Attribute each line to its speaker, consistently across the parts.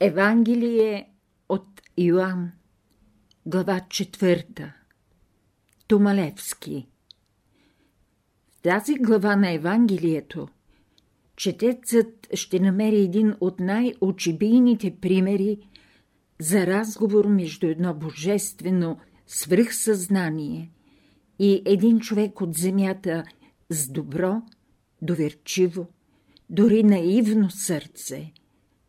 Speaker 1: Евангелие от Йоанн, глава 4. Томалевски В тази глава на Евангелието четецът ще намери един от най-очебийните примери за разговор между едно божествено свръхсъзнание и един човек от земята с добро, доверчиво, дори наивно сърце,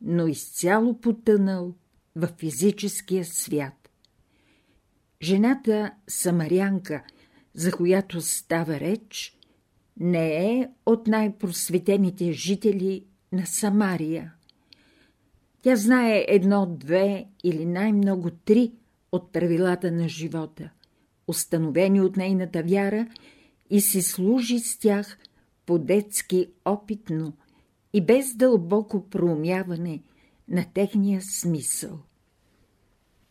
Speaker 1: но изцяло потънал в физическия свят. Жената Самарянка, за която става реч, не е от най-просветените жители на Самария. Тя знае едно, две или най-много три от правилата на живота, установени от нейната вяра и си служи с тях по-детски опитно и без дълбоко проумяване на техния смисъл.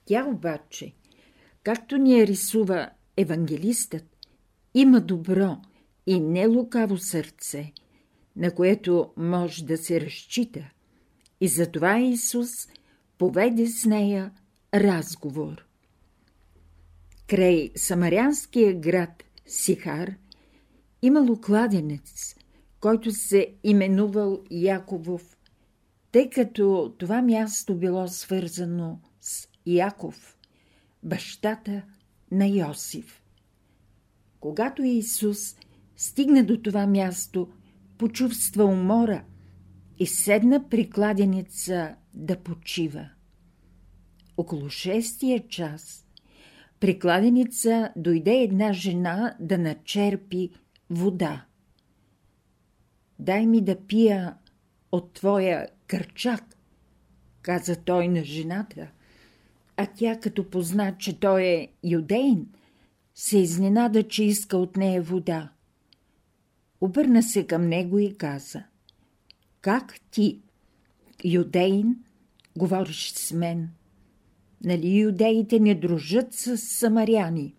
Speaker 1: Тя обаче, както ни я рисува евангелистът, има добро и нелукаво сърце, на което може да се разчита, и затова Исус поведе с нея разговор. Край самарянския град Сихар имало кладенец, който се именувал Яковов, тъй като това място било свързано с Яков, бащата на Йосиф. Когато Исус стигна до това място, почувства умора и седна при кладеница да почива. Около шестия час при кладеница дойде една жена да начерпи вода. Дай ми да пия от твоя кърчак, каза той на жената, а тя, като позна, че той е юдейн, се изненада, че иска от нея вода. Обърна се към него и каза Как ти, юдейн, говориш с мен? Нали юдеите не дружат с самаряни?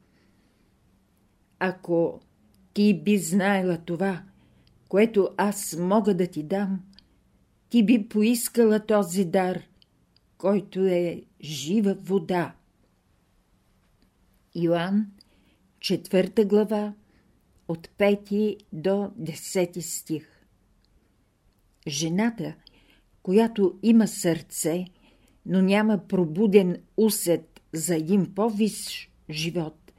Speaker 1: Ако ти би знаела това, което аз мога да ти дам, ти би поискала този дар, който е жива вода. Йоанн, четвърта глава, от 5 до 10 стих. Жената, която има сърце, но няма пробуден усет за един по-висш живот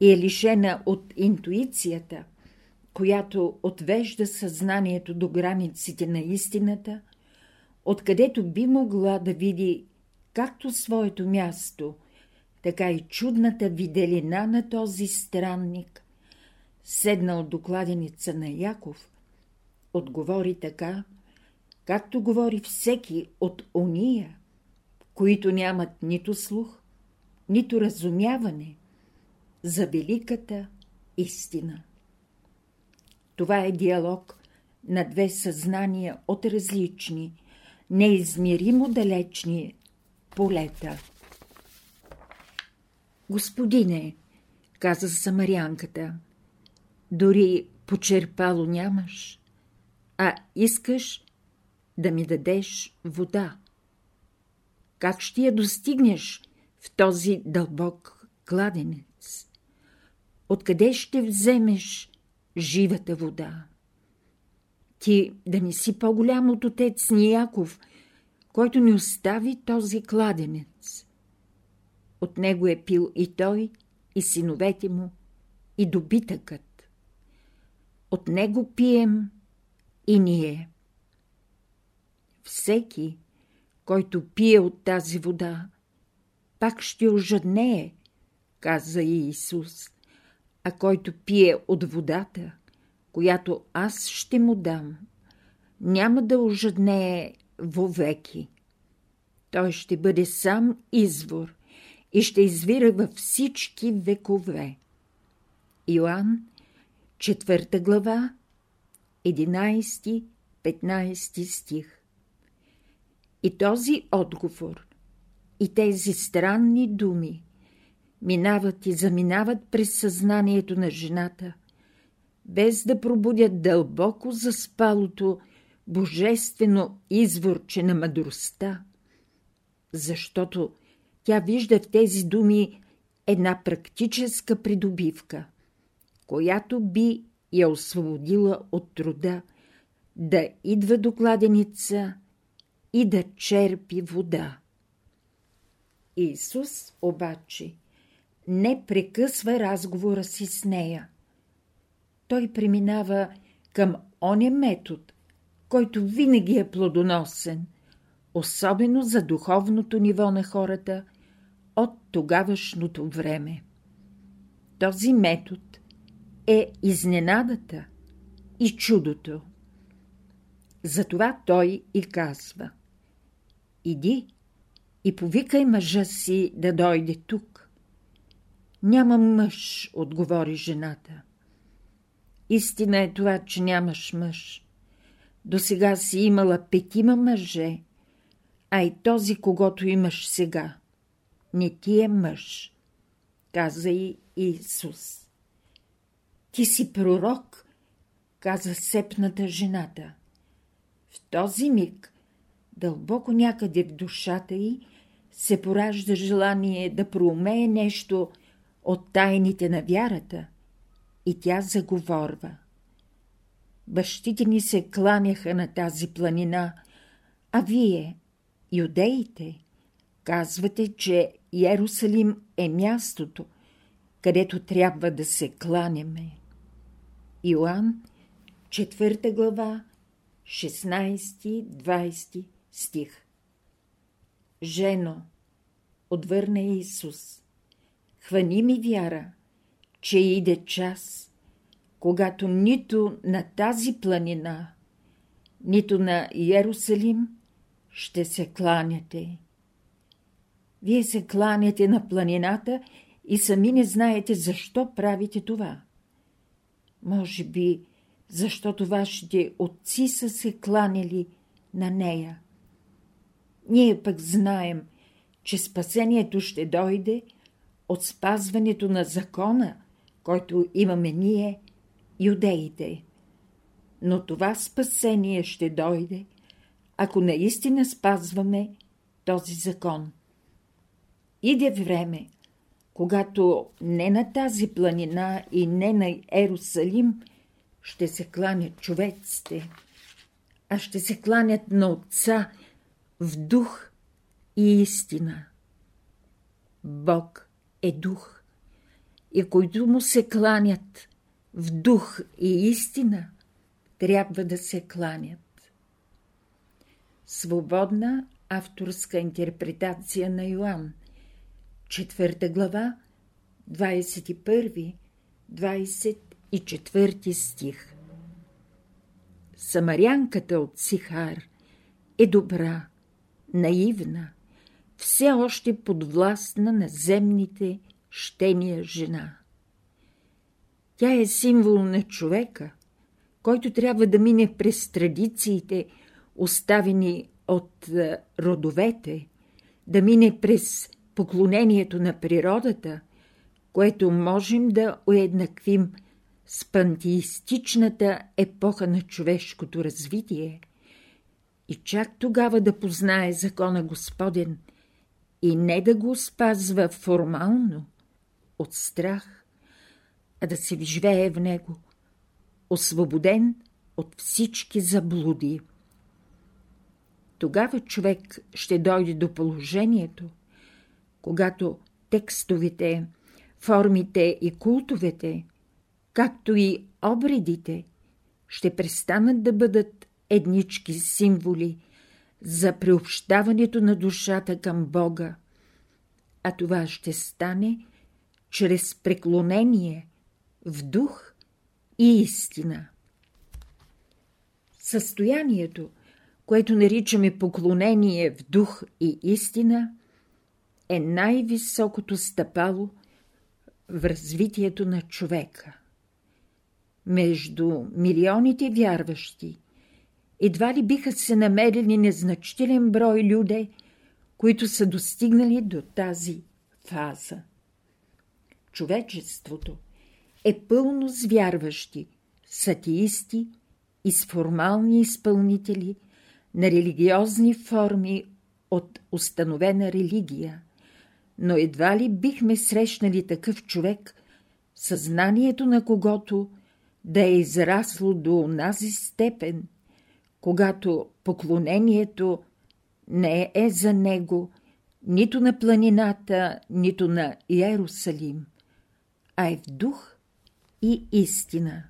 Speaker 1: и е лишена от интуицията, която отвежда съзнанието до границите на истината, откъдето би могла да види както своето място, така и чудната виделина на този странник, седнал до кладеница на Яков, отговори така, както говори всеки от ония, които нямат нито слух, нито разумяване за великата истина. Това е диалог на две съзнания от различни, неизмеримо далечни полета. Господине, каза самарянката, дори почерпало нямаш, а искаш да ми дадеш вода. Как ще я достигнеш в този дълбок кладенец? Откъде ще вземеш живата вода? Ти да не си по-голям от отец Нияков, който ни остави този кладенец. От него е пил и той, и синовете му, и добитъкът. От него пием и ние. Всеки, който пие от тази вода, пак ще ожаднее, каза и Исус, а който пие от водата, която аз ще му дам, няма да ожаднее вовеки. Той ще бъде сам извор и ще извира във всички векове. Йоанн, 4 глава, 11-15 стих И този отговор, и тези странни думи минават и заминават през съзнанието на жената, без да пробудят дълбоко заспалото божествено изворче на мъдростта, защото тя вижда в тези думи една практическа придобивка, която би я освободила от труда да идва до кладеница и да черпи вода. Исус обаче не прекъсва разговора си с нея. Той преминава към оня метод, който винаги е плодоносен, особено за духовното ниво на хората от тогавашното време. Този метод е изненадата и чудото. Затова той и казва Иди и повикай мъжа си да дойде тук. Няма мъж, отговори жената. Истина е това, че нямаш мъж. До сега си имала петима мъже, а и този, когато имаш сега. Не ти е мъж, каза и Исус. Ти си пророк, каза сепната жената. В този миг, дълбоко някъде в душата й, се поражда желание да проумее нещо от тайните на вярата и тя заговорва. Бащите ни се кланяха на тази планина, а вие, юдеите, казвате, че Иерусалим е мястото, където трябва да се кланяме. Иоанн, 4 глава, 16-20 стих Жено, отвърна Исус, хвани ми вяра, че иде час, когато нито на тази планина, нито на Иерусалим ще се кланяте. Вие се кланяте на планината и сами не знаете защо правите това. Може би, защото вашите отци са се кланяли на нея. Ние пък знаем, че спасението ще дойде от спазването на закона, който имаме ние – юдеите. Но това спасение ще дойде, ако наистина спазваме този закон. Иде време, когато не на тази планина и не на Ерусалим ще се кланят човеците, а ще се кланят на Отца в дух и истина. Бог е дух и които му се кланят, в дух и истина трябва да се кланят. Свободна авторска интерпретация на Йоанн, 4 глава, 21-24 стих. Самарянката от Сихар е добра, наивна, все още подвластна на земните щения жена. Тя е символ на човека, който трябва да мине през традициите, оставени от е, родовете, да мине през поклонението на природата, което можем да уеднаквим с пантеистичната епоха на човешкото развитие и чак тогава да познае закона Господен и не да го спазва формално, от страх, а да се живее в него, освободен от всички заблуди. Тогава човек ще дойде до положението, когато текстовете, формите и култовете, както и обредите, ще престанат да бъдат еднички символи за приобщаването на душата към Бога, а това ще стане чрез преклонение в дух и истина. Състоянието, което наричаме поклонение в дух и истина, е най-високото стъпало в развитието на човека. Между милионите вярващи едва ли биха се намерили незначителен брой люде, които са достигнали до тази фаза. Човечеството – е пълно с вярващи, с атеисти и с формални изпълнители на религиозни форми от установена религия, но едва ли бихме срещнали такъв човек, съзнанието на когото да е израсло до онази степен, когато поклонението не е за него нито на планината, нито на Иерусалим, а е в дух и истина.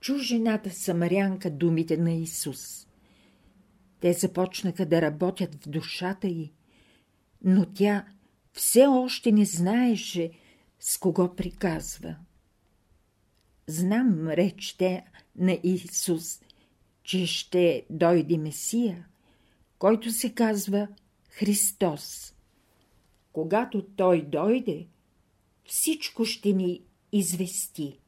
Speaker 1: Чу жената самарянка думите на Исус. Те започнаха да работят в душата й, но тя все още не знаеше с кого приказва. Знам, речте на Исус, че ще дойде Месия, който се казва Христос. Когато Той дойде, всичко ще ни извести.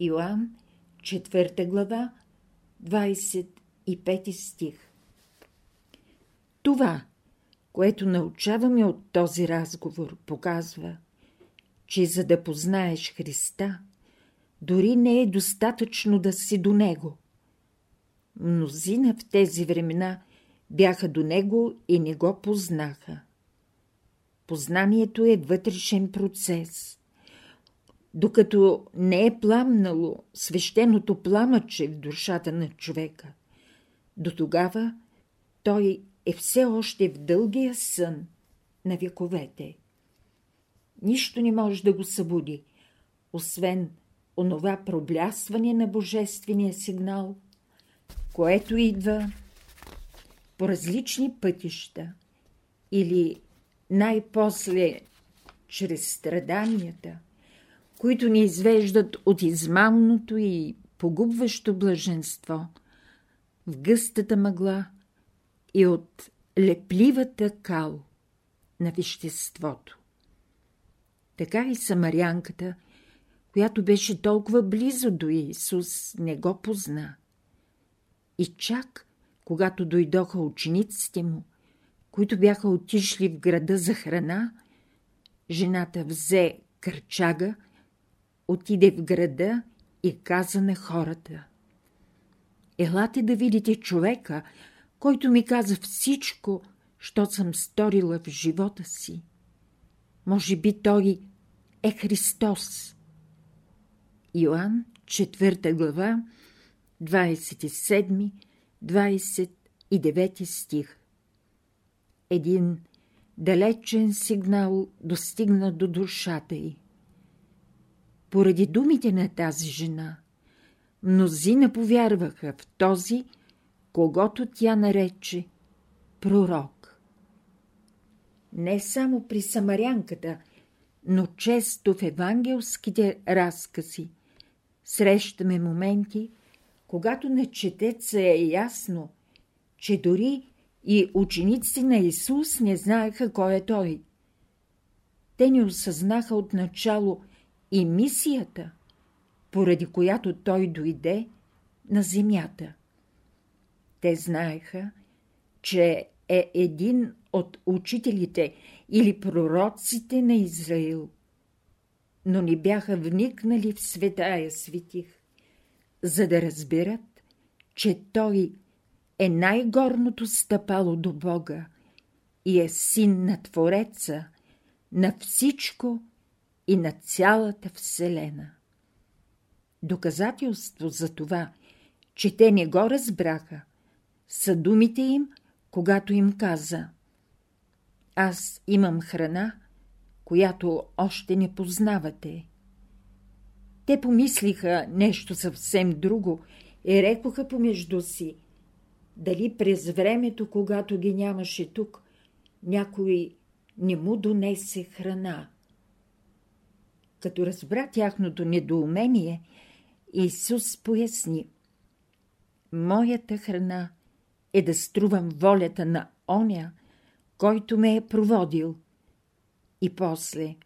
Speaker 1: Иоанн, 4 глава, 25 стих Това, което научаваме от този разговор, показва, че за да познаеш Христа, дори не е достатъчно да си до Него. Мнозина в тези времена бяха до Него и не го познаха. Познанието е вътрешен процес. Докато не е пламнало свещеното пламъче в душата на човека, до тогава той е все още в дългия сън на вековете. Нищо не може да го събуди, освен онова проблясване на божествения сигнал, което идва по различни пътища или най-после чрез страданията, които ни извеждат от измамното и погубващо блаженство в гъстата мъгла и от лепливата кал на веществото. Така и самарянката, която беше толкова близо до Исус, не го позна. И чак, когато дойдоха учениците му, които бяха отишли в града за храна, жената взе кърчага, отиде в града и каза на хората «Елате да видите човека, който ми каза всичко, що съм сторила в живота си. Може би той е Христос». Йоанн, 4 глава, 27-29 стих един далечен сигнал достигна до душата й. Поради думите на тази жена, мнозина повярваха в този, когато тя нарече пророк. Не само при самарянката, но често в евангелските разкази срещаме моменти, когато на четеца е ясно, че дори и учениците на Исус не знаеха кой е Той. Те не осъзнаха отначало и мисията, поради която Той дойде на земята. Те знаеха, че е един от учителите или пророците на Израил, но не бяха вникнали в светая светих, за да разберат, че Той е най-горното стъпало до Бога и е син на Твореца, на всичко и на цялата Вселена. Доказателство за това, че те не го разбраха, са думите им, когато им каза «Аз имам храна, която още не познавате». Те помислиха нещо съвсем друго и рекоха помежду си – дали през времето, когато ги нямаше тук, някой не му донесе храна. Като разбра тяхното недоумение, Исус поясни Моята храна е да струвам волята на оня, който ме е проводил. И после,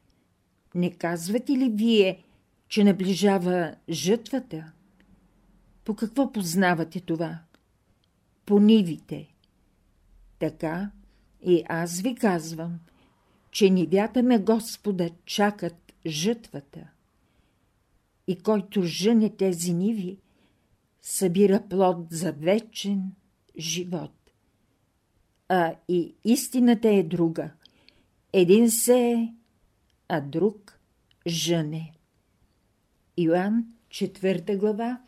Speaker 1: не казвате ли вие, че наближава жътвата? По какво познавате това? по нивите. Така и аз ви казвам, че нивята на Господа чакат жътвата. И който жъне тези ниви, събира плод за вечен живот. а и истината е друга. Един се е, а друг жъне. Йоанн, 4 глава,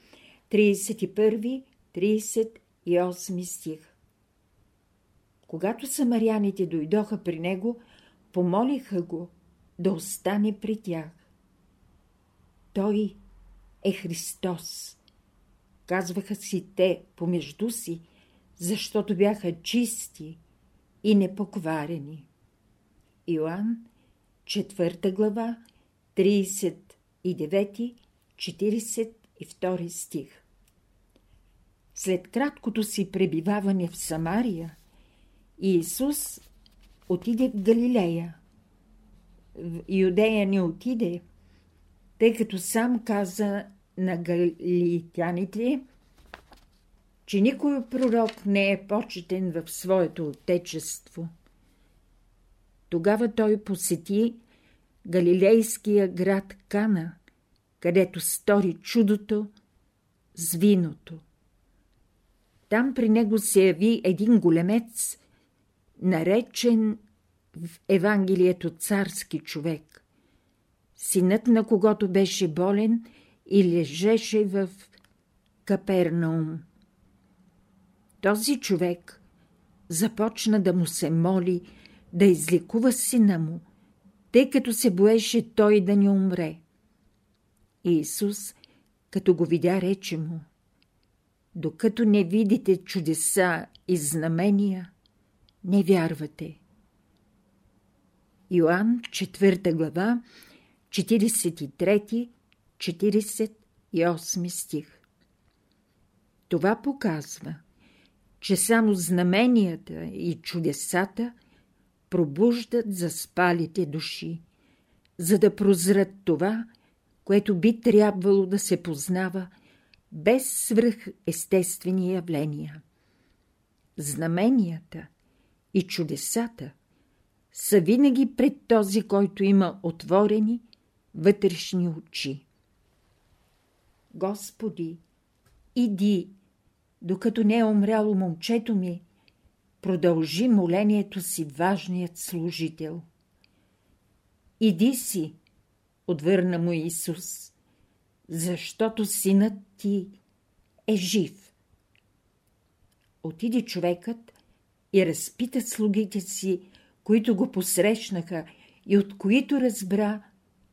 Speaker 1: 31-38 стих Когато самаряните дойдоха при него, помолиха го да остане при тях. Той е Христос. Казваха си те помежду си, защото бяха чисти и непокварени. Иоанн, 4 глава, 39-42 стих След краткото си пребиваване в Самария, Иисус отиде в Галилея. В Юдея не отиде, тъй като сам каза на галилитяните, че никой пророк не е почетен в своето отечество. Тогава той посети галилейския град Кана, където стори чудото с виното. Там при него се яви един големец, наречен в Евангелието царски човек, синът на когото беше болен и лежеше в Капернаум. Този човек започна да му се моли да излекува сина му, тъй като се боеше той да не умре. Исус, като го видя, рече му, докато не видите чудеса и знамения, не вярвате. Йоанн, 4 глава, 43-48 стих Това показва – че само знаменията и чудесата пробуждат заспалите души, за да прозрат това, което би трябвало да се познава без свръхестествени явления. Знаменията и чудесата са винаги пред този, който има отворени вътрешни очи. Господи, иди докато не е умряло момчето ми, продължи молението си важният служител. Иди си, отвърна му Исус, защото синът ти е жив. Отиди човекът и разпита слугите си, които го посрещнаха и от които разбра,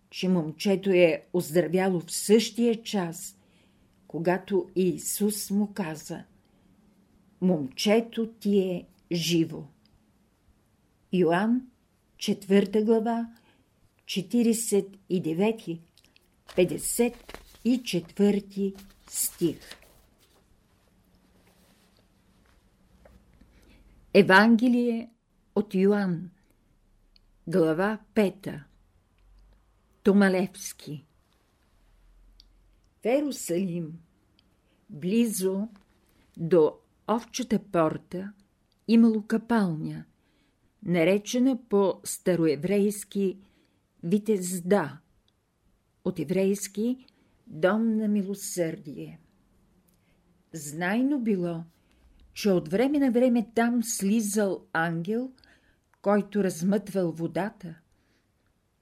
Speaker 1: че момчето е оздравяло в същия час, когато Иисус му каза Момчето ти е живо. Йоанн, 4 глава, 49, 54 стих. Евангелие от Йоанн, глава 5. Томалевски В Ерусалим близо до овчата порта имало капалня, наречена по староеврейски Витезда, от еврейски Дом на милосърдие. Знайно било, че от време на време там слизал ангел, който размътвал водата,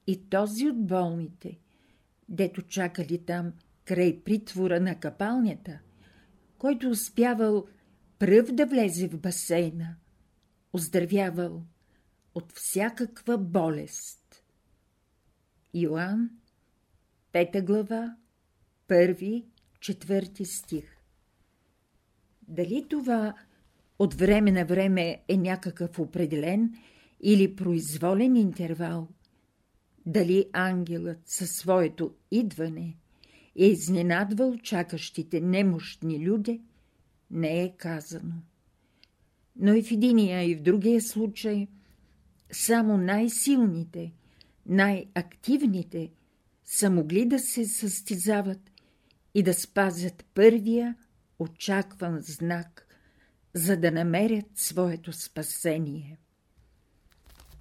Speaker 1: и този от болните, дето чакали там край притвора на капалнята, който успявал пръв да влезе в басейна, оздравявал от всякаква болест. Йоанн, пета глава, първи, четвърти стих. Дали това от време на време е някакъв определен или произволен интервал? Дали ангелът със своето идване е изненадвал чакащите немощни люди, не е казано. Но и в единия и в другия случай само най-силните, най-активните са могли да се състезават и да спазят първия очакван знак, за да намерят своето спасение.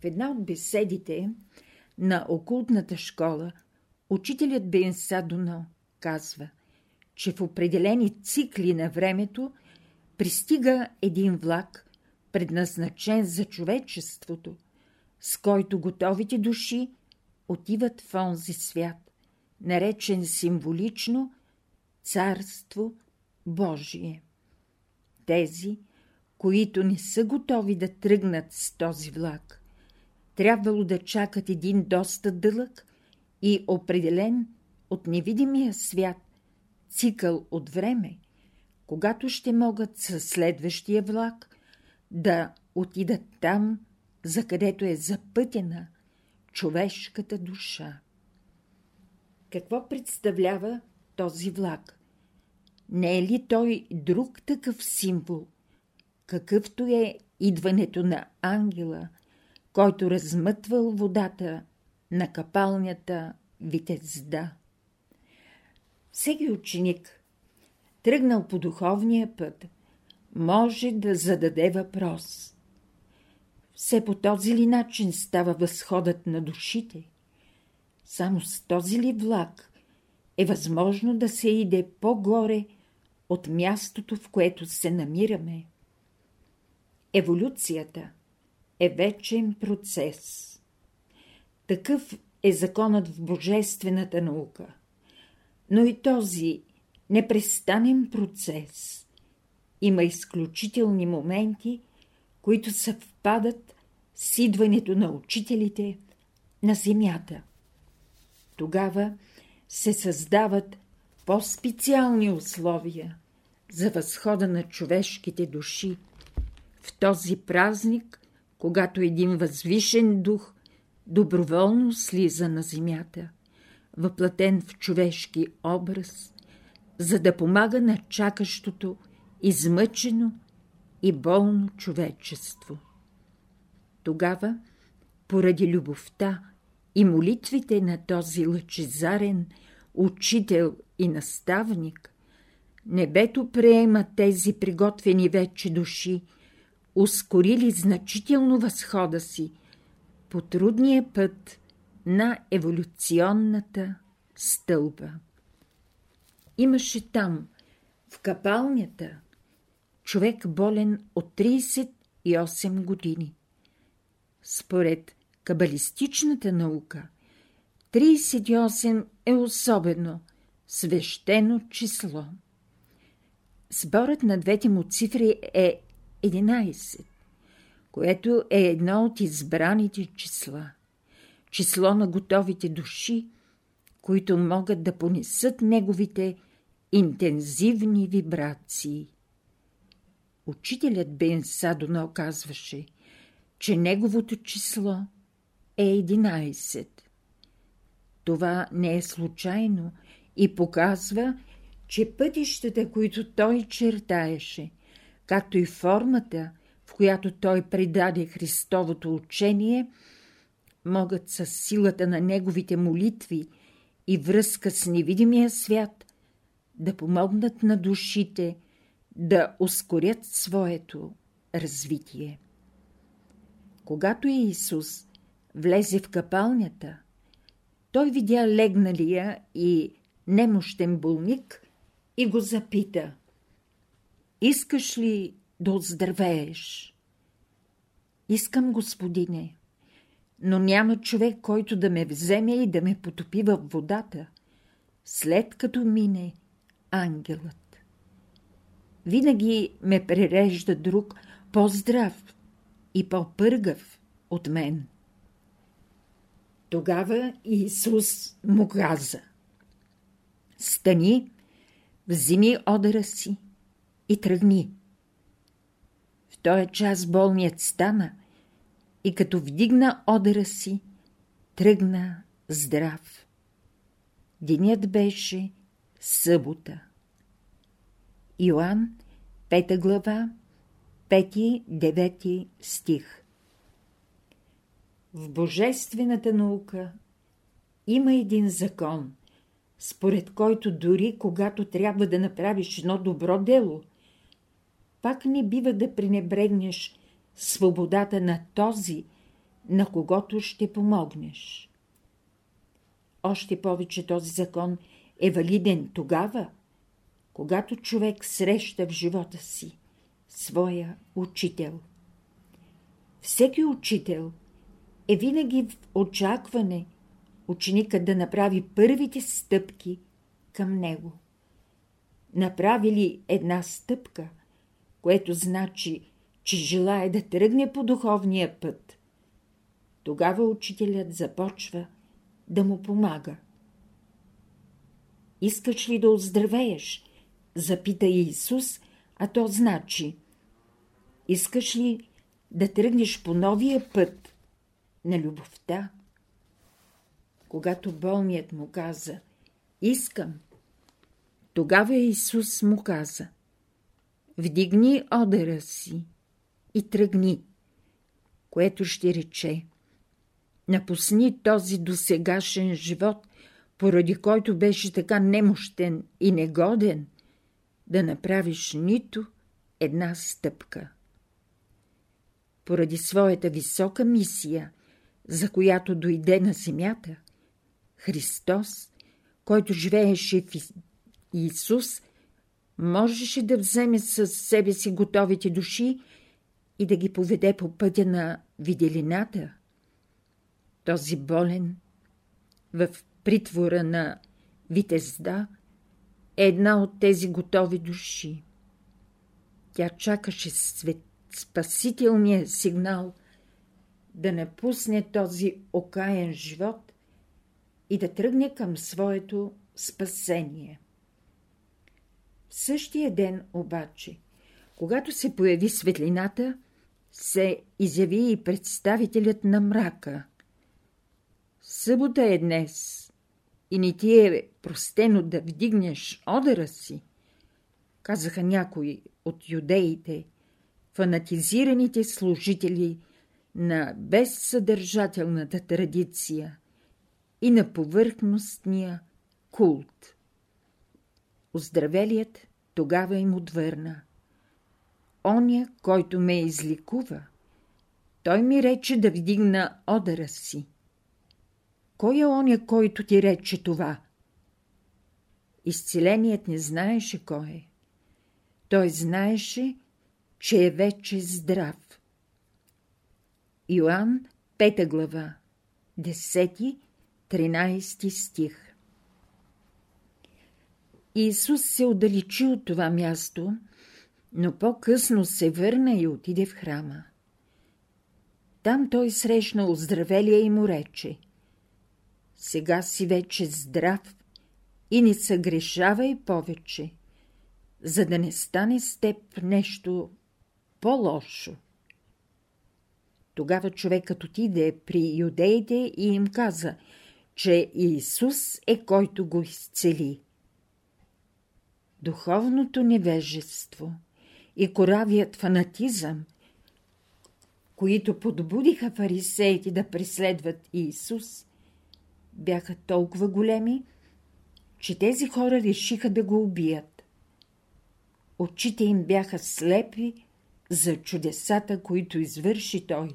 Speaker 1: В една от беседите на окултната школа учителят Бен Садуно казва, че в определени цикли на времето пристига един влак, предназначен за човечеството, с който готовите души отиват в онзи свят, наречен символично Царство Божие. Тези, които не са готови да тръгнат с този влак, трябвало да чакат един доста дълъг и определен от невидимия свят цикъл от време, когато ще могат със следващия влак да отидат там, за където е запътена човешката душа. Какво представлява този влак? Не е ли той друг такъв символ, какъвто е идването на ангела, който размътвал водата на капалнята Витезда? Всеки ученик, тръгнал по духовния път, може да зададе въпрос. Все по този ли начин става възходът на душите? Само с този ли влак е възможно да се иде по-горе от мястото, в което се намираме? Еволюцията е вечен процес. Такъв е законът в божествената наука. Но и този непрестанен процес има изключителни моменти, които съвпадат с идването на учителите на земята. Тогава се създават по-специални условия за възхода на човешките души в този празник, когато един възвишен дух доброволно слиза на земята, въплатен в човешки образ, за да помага на чакащото, измъчено и болно човечество. Тогава, поради любовта и молитвите на този лъчезарен учител и наставник, небето приема тези приготвени вече души, ускорили значително възхода си по трудния път на еволюционната стълба. Имаше там, в капалнята, човек болен от 38 години. Според кабалистичната наука, 38 е особено свещено число. Сборът на двете му цифри е 11, което е едно от избраните числа. Число на готовите души, които могат да понесат неговите интензивни вибрации. Учителят Бен Садона оказваше, че неговото число е 11. Това не е случайно и показва, че пътищата, които той чертаеше, както и формата, в която той предаде Христовото учение, могат с силата на неговите молитви и връзка с невидимия свят да помогнат на душите да ускорят своето развитие. Когато Исус влезе в капалнята, той видя легналия и немощен болник и го запита «Искаш ли да оздравееш?» «Искам, господине, но няма човек, който да ме вземе и да ме потопи във водата, след като мине ангелът. Винаги ме прережда друг, по-здрав и по-пъргав от мен. Тогава Исус му каза Стани, взими одъра си и тръгни. В този час болният стана и като вдигна одъра си, тръгна здрав. Денят беше събота. Йоанн, 5 глава, 5-9 стих В божествената наука има един закон, според който дори когато трябва да направиш едно добро дело, пак не бива да пренебрегнеш свободата на този, на когото ще помогнеш. Още повече този закон е валиден тогава, когато човек среща в живота си своя учител. Всеки учител е винаги в очакване ученикът да направи първите стъпки към него. Направи ли една стъпка, което значи, че желая да тръгне по духовния път, тогава учителят започва да му помага. Искаш ли да оздравееш? Запита Исус, а то значи. Искаш ли да тръгнеш по новия път на любовта? Когато болният му каза «Искам», тогава Исус му каза «Вдигни одера си и тръгни», което ще рече напусни този досегашен живот, поради който беше така немощен и негоден, да направиш нито една стъпка. Поради своята висока мисия, за която дойде на земята, Христос, който живееше в Исус, можеше да вземе със себе си готовите души и да ги поведе по пътя на виделината – този болен в притвора на Витезда е една от тези готови души. Тя чакаше свет, спасителния сигнал да напусне този окаян живот и да тръгне към своето спасение. В същия ден обаче, когато се появи светлината, се изяви и представителят на мрака – Събота е днес и не ти е простено да вдигнеш одъра си, казаха някои от юдеите, фанатизираните служители на безсъдържателната традиция и на повърхностния култ. Оздравелият тогава им отвърна. Оня, който ме изликува, той ми рече да вдигна одъра си. Кой е оня, който ти рече това? Изцеленият не знаеше кой е. Той знаеше, че е вече здрав. Йоанн, 5 глава, 10-13 стих Исус се отдалечи от това място, но по-късно се върна и отиде в храма. Там той срещна оздравелия и му рече – сега си вече здрав и не съгрешавай повече, за да не стане с теб нещо по-лошо. Тогава човекът отиде при юдеите и им каза, че Исус е който го изцели. Духовното невежество и коравият фанатизъм, които подбудиха фарисеите да преследват Исус – бяха толкова големи, че тези хора решиха да го убият. Очите им бяха слепи за чудесата, които извърши той,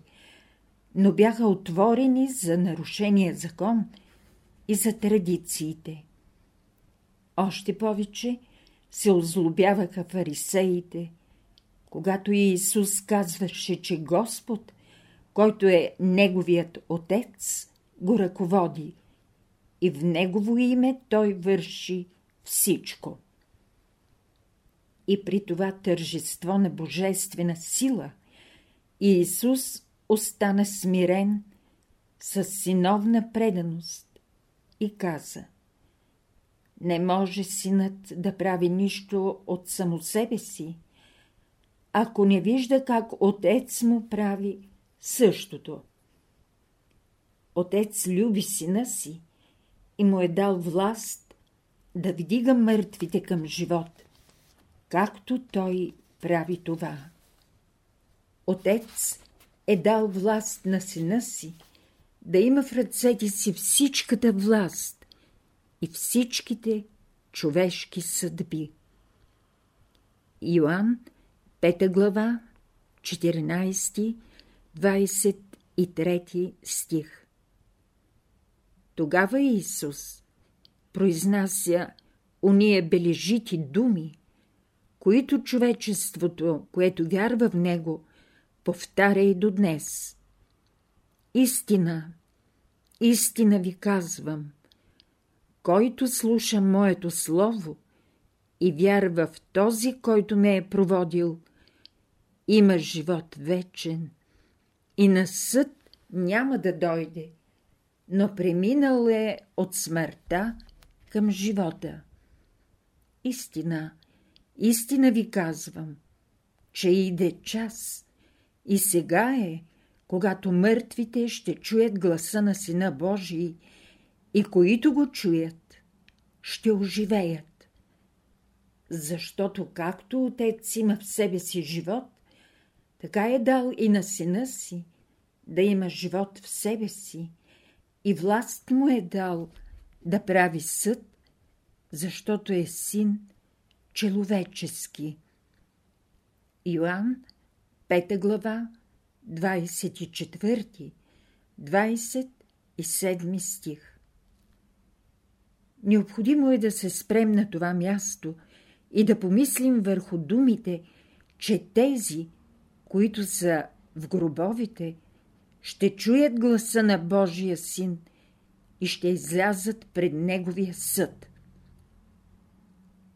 Speaker 1: но бяха отворени за нарушения закон и за традициите. Още повече се озлобяваха фарисеите, когато Иисус казваше, че Господ, който е Неговият Отец, го ръководи – и в Негово име Той върши всичко. И при това тържество на божествена сила Иисус остана смирен с синовна преданост и каза Не може синът да прави нищо от само себе си, ако не вижда как отец му прави същото. Отец люби сина си и му е дал власт да вдига мъртвите към живот, както той прави това. Отец е дал власт на сина си, да има в ръцете си всичката власт и всичките човешки съдби. Йоанн, 5 глава, 14, 23 стих тогава Исус произнася уния бележити думи, които човечеството, което вярва в Него, повтаря и до днес. Истина, истина ви казвам, който слуша моето слово и вярва в този, който ме е проводил, има живот вечен и на съд няма да дойде, но преминал е от смъртта към живота. Истина, истина ви казвам, че иде час и сега е, когато мъртвите ще чуят гласа на Сина Божий и които го чуят, ще оживеят. Защото както Отец има в себе си живот, така е дал и на сина си да има живот в себе си и власт му е дал да прави съд, защото е син человечески. Йоанн, 5 глава, 24, 27 стих Необходимо е да се спрем на това място и да помислим върху думите, че тези, които са в гробовите, ще чуят гласа на Божия син и ще излязат пред Неговия съд.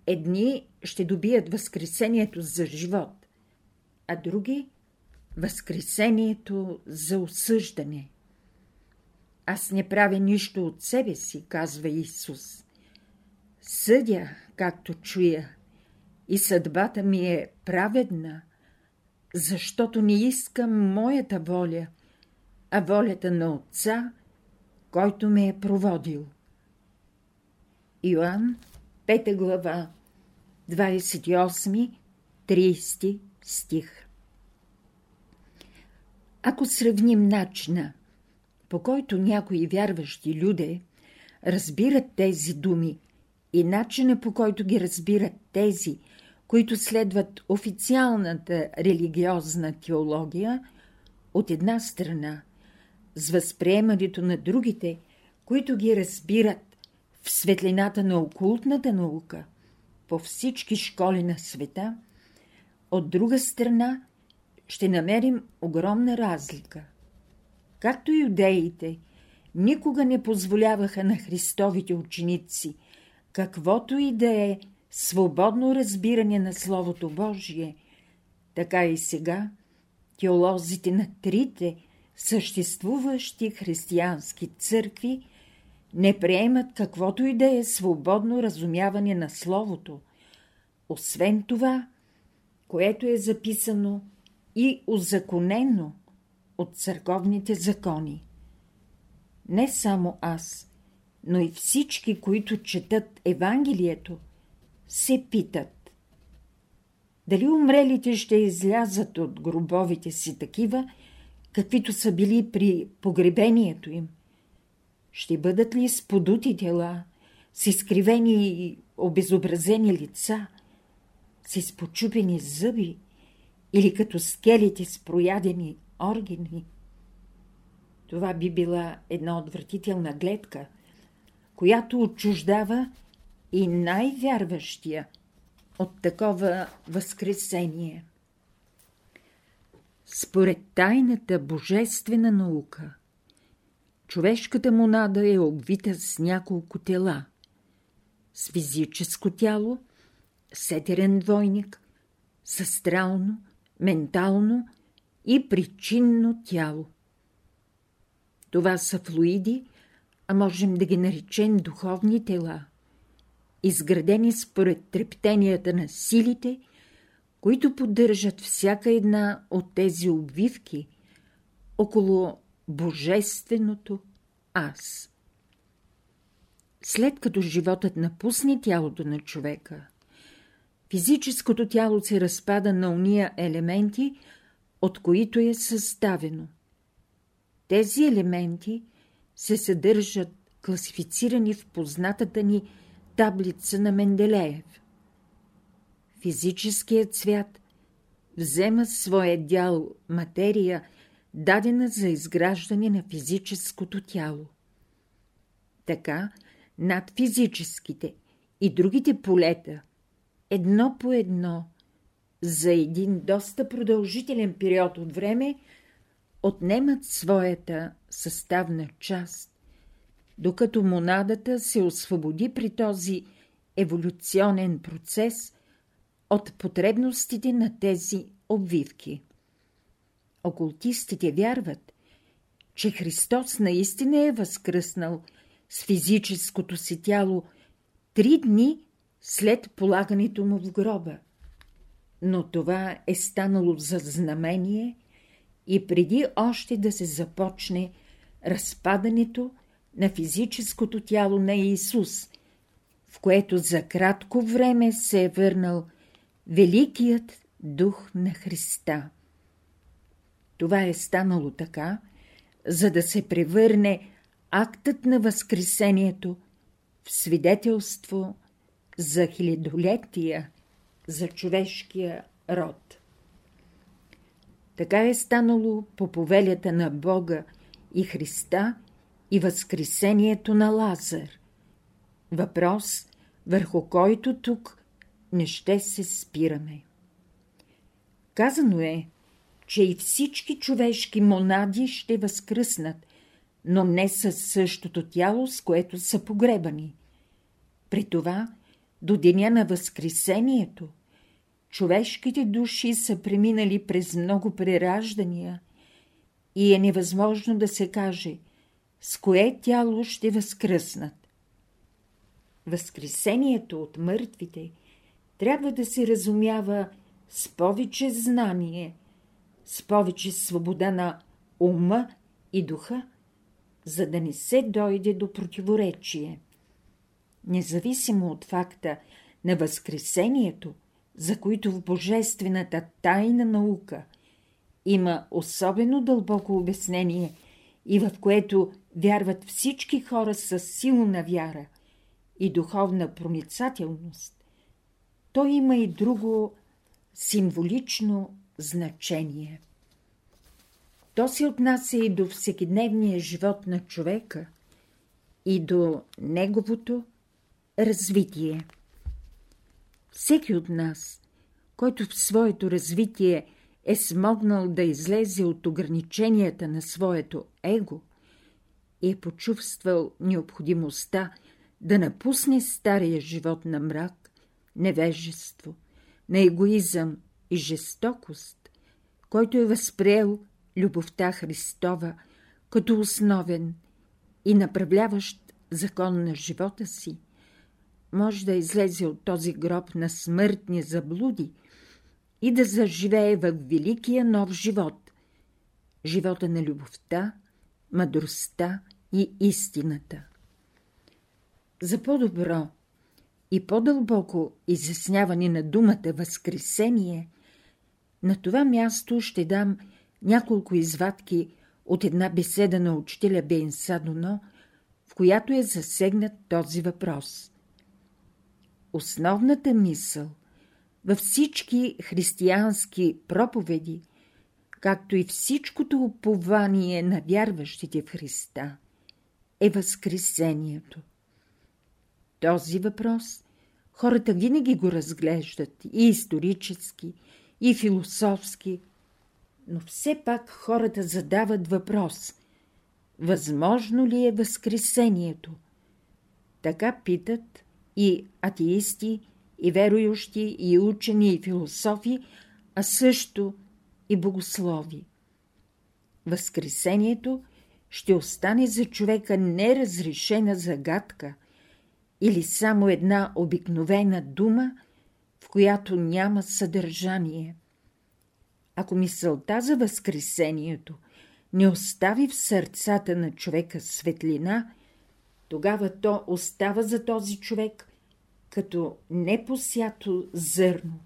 Speaker 1: Едни ще добият Възкресението за живот, а други – Възкресението за осъждане. Аз не правя нищо от себе си, казва Исус. Съдя, както чуя, и съдбата ми е праведна, защото не искам моята воля, а волята на Отца, който ме е проводил. Йоанн, 5 глава, 28-30 стих Ако сравним начина, по който някои вярващи люди разбират тези думи и начина по който ги разбират тези, които следват официалната религиозна теология, от една страна, с възприемането на другите, които ги разбират в светлината на окултната наука по всички школи на света, от друга страна ще намерим огромна разлика. Както юдеите никога не позволяваха на Христовите ученици каквото и да е свободно разбиране на Словото Божие, така и сега теолозите на трите съществуващи християнски църкви не приемат каквото и да е свободно разумяване на Словото, освен това, което е записано и озаконено от църковните закони. Не само аз, но и всички, които четат Евангелието, се питат дали умрелите ще излязат от гробовите си такива, каквито са били при погребението им. Ще бъдат ли с подути тела, с изкривени и обезобразени лица, с изпочупени зъби или като скелите с проядени органи. Това би била една отвратителна гледка, която отчуждава и най-вярващия от такова възкресение. Според тайната божествена наука, човешката монада е обвита с няколко тела. С физическо тяло, с етерен двойник, с астрално, ментално и причинно тяло. Това са флуиди, а можем да ги наречем духовни тела, изградени според трептенията на силите, които поддържат всяка една от тези обвивки около Божественото Аз. След като животът напусне тялото на човека, физическото тяло се разпада на уния елементи, от които е съставено. Тези елементи се съдържат класифицирани в познатата ни таблица на Менделеев. Физическият свят взема своя дял материя, дадена за изграждане на физическото тяло. Така, над физическите и другите полета, едно по едно, за един доста продължителен период от време отнемат своята съставна част, докато монадата се освободи при този еволюционен процес от потребностите на тези обвивки. Окултистите вярват, че Христос наистина е възкръснал с физическото си тяло три дни след полагането му в гроба. Но това е станало за знамение и преди още да се започне разпадането на физическото тяло на Исус, в което за кратко време се е върнал Великият Дух на Христа. Това е станало така, за да се превърне актът на Възкресението в свидетелство за хилядолетия, за човешкия род. Така е станало по повелята на Бога и Христа и Възкресението на Лазар. Въпрос, върху който тук не ще се спираме. Казано е, че и всички човешки монади ще възкръснат, но не със същото тяло, с което са погребани. При това, до деня на Възкресението, човешките души са преминали през много прераждания и е невъзможно да се каже с кое тяло ще възкръснат. Възкресението от мъртвите трябва да се разумява с повече знание, с повече свобода на ума и духа, за да не се дойде до противоречие. Независимо от факта на Възкресението, за които в божествената тайна наука има особено дълбоко обяснение и в което вярват всички хора с силна вяра и духовна проницателност, то има и друго символично значение. То се отнася и до всекидневния живот на човека и до неговото развитие. Всеки от нас, който в своето развитие е смогнал да излезе от ограниченията на своето его и е почувствал необходимостта да напусне стария живот на мрак, невежество, на егоизъм и жестокост, който е възприел любовта Христова като основен и направляващ закон на живота си, може да излезе от този гроб на смъртни заблуди и да заживее в великия нов живот – живота на любовта, мъдростта и истината. За по-добро и по-дълбоко изясняване на думата Възкресение, на това място ще дам няколко извадки от една беседа на учителя Бен Садоно, в която е засегнат този въпрос. Основната мисъл във всички християнски проповеди, както и всичкото упование на вярващите в Христа, е Възкресението. Този въпрос хората винаги го разглеждат и исторически, и философски, но все пак хората задават въпрос – възможно ли е Възкресението? Така питат и атеисти, и верующи, и учени, и философи, а също и богослови. Възкресението ще остане за човека неразрешена загадка или само една обикновена дума, в която няма съдържание. Ако мисълта за Възкресението не остави в сърцата на човека светлина, тогава то остава за този човек като непосято зърно,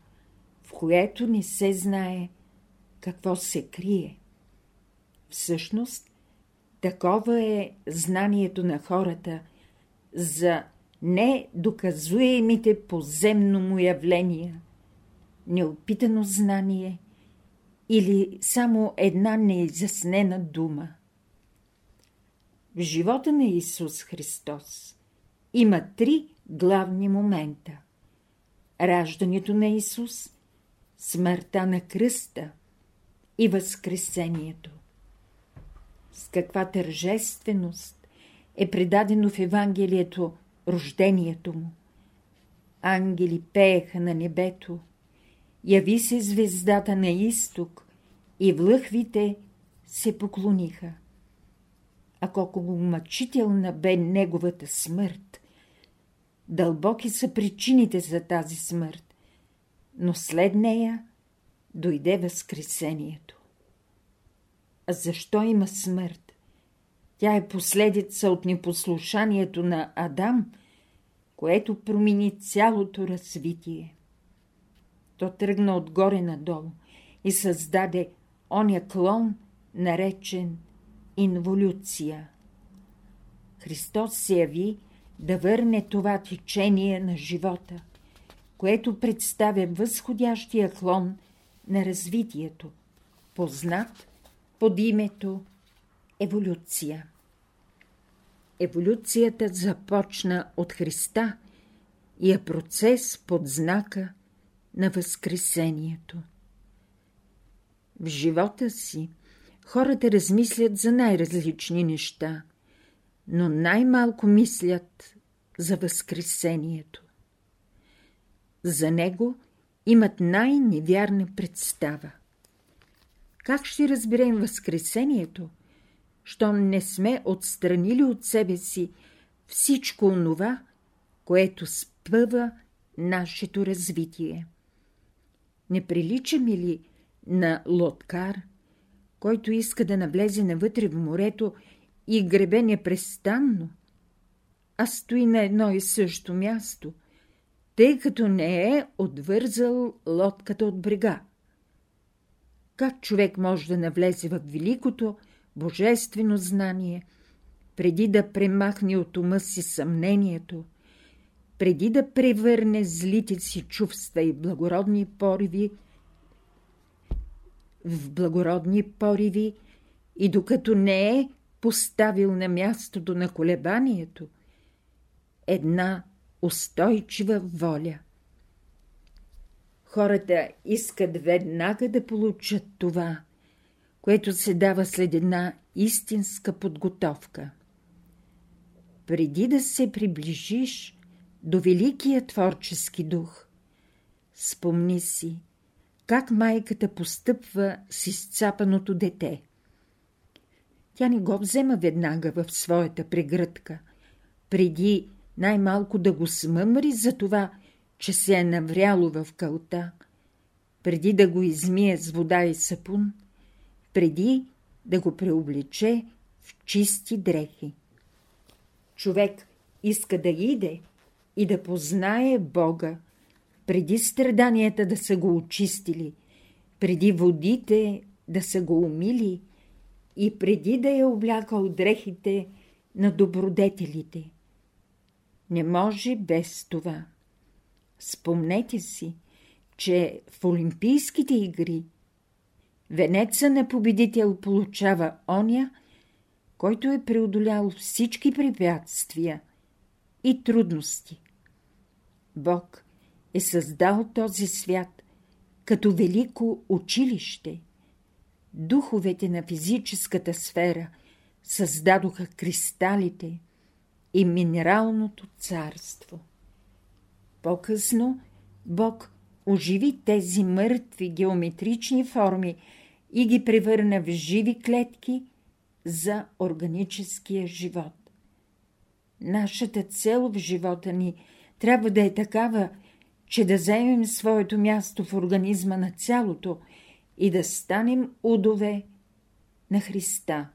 Speaker 1: в което не се знае какво се крие. Всъщност, такова е знанието на хората за недоказуемите поземно му явления, неопитано знание или само една неизяснена дума. В живота на Исус Христос има три главни момента. Раждането на Исус, смъртта на кръста и възкресението. С каква тържественост е предадено в Евангелието рождението му. Ангели пееха на небето, яви се звездата на изток и влъхвите се поклониха. А колко мъчителна бе неговата смърт! Дълбоки са причините за тази смърт, но след нея дойде Възкресението. А защо има смърт? Тя е последица от непослушанието на Адам, което промени цялото развитие. То тръгна отгоре надолу и създаде оня клон, наречен инволюция. Христос се яви да върне това течение на живота, което представя възходящия клон на развитието, познат под името еволюция. Еволюцията започна от Христа и е процес под знака на Възкресението. В живота си хората размислят за най-различни неща, но най-малко мислят за Възкресението. За него имат най-невярна представа. Как ще разберем Възкресението, щом не сме отстранили от себе си всичко онова, което спъва нашето развитие? Не приличаме ли на лодкар, който иска да навлезе навътре в морето и гребе непрестанно, а стои на едно и също място, тъй като не е отвързал лодката от брега? Как човек може да навлезе в великото божествено знание, преди да премахне от ума си съмнението, преди да превърне злите си чувства и благородни пориви в благородни пориви и докато не е поставил на мястото на колебанието една устойчива воля. Хората искат веднага да получат това, което се дава след една истинска подготовка. Преди да се приближиш до великия творчески дух, спомни си, как майката постъпва с изцапаното дете. Тя не го взема веднага в своята прегръдка, преди най-малко да го смъмри за това, че се е навряло в кълта, преди да го измие с вода и сапун, преди да го преобличе в чисти дрехи. Човек иска да иде и да познае Бога, преди страданията да са го очистили, преди водите да са го умили и преди да е облякал дрехите на добродетелите. Не може без това. Спомнете си, че в Олимпийските игри венеца на победител получава оня, който е преодолял всички препятствия и трудности. Бог е създал този свят като велико училище. Духовете на физическата сфера създадоха кристалите и минералното царство. По-късно Бог оживи тези мъртви геометрични форми и ги превърна в живи клетки за органическия живот. Нашата цел в живота ни трябва да е такава, че да заемем своето място в организма на цялото и да станем удове на Христа.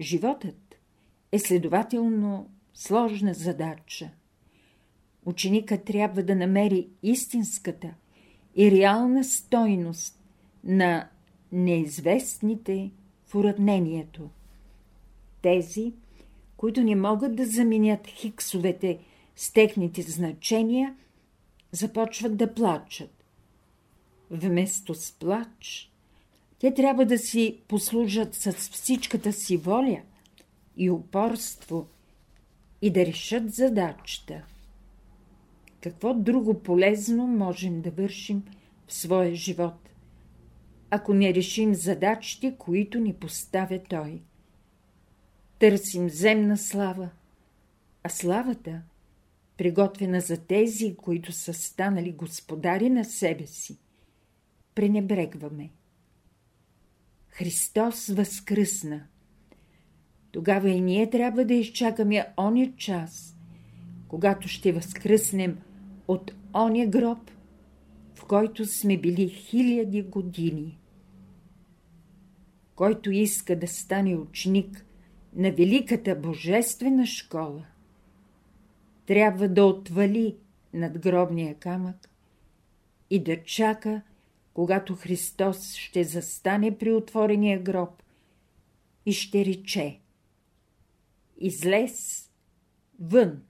Speaker 1: Животът е следователно сложна задача. Ученикът трябва да намери истинската и реална стойност на неизвестните в уравнението. Тези, които не могат да заменят хиксовете – с техните значения, започват да плачат. Вместо с плач, те трябва да си послужат с всичката си воля и упорство и да решат задачата. Какво друго полезно можем да вършим в своя живот, ако не решим задачите, които ни поставя Той. Търсим земна слава, а славата, приготвена за тези, които са станали господари на себе си, пренебрегваме. Христос възкръсна. Тогава и ние трябва да изчакаме оня час, когато ще възкръснем от оня гроб, в който сме били хиляди години. Който иска да стане ученик на великата божествена школа, трябва да отвали надгробния камък и да чака, когато Христос ще застане при отворения гроб и ще рече Излез вън!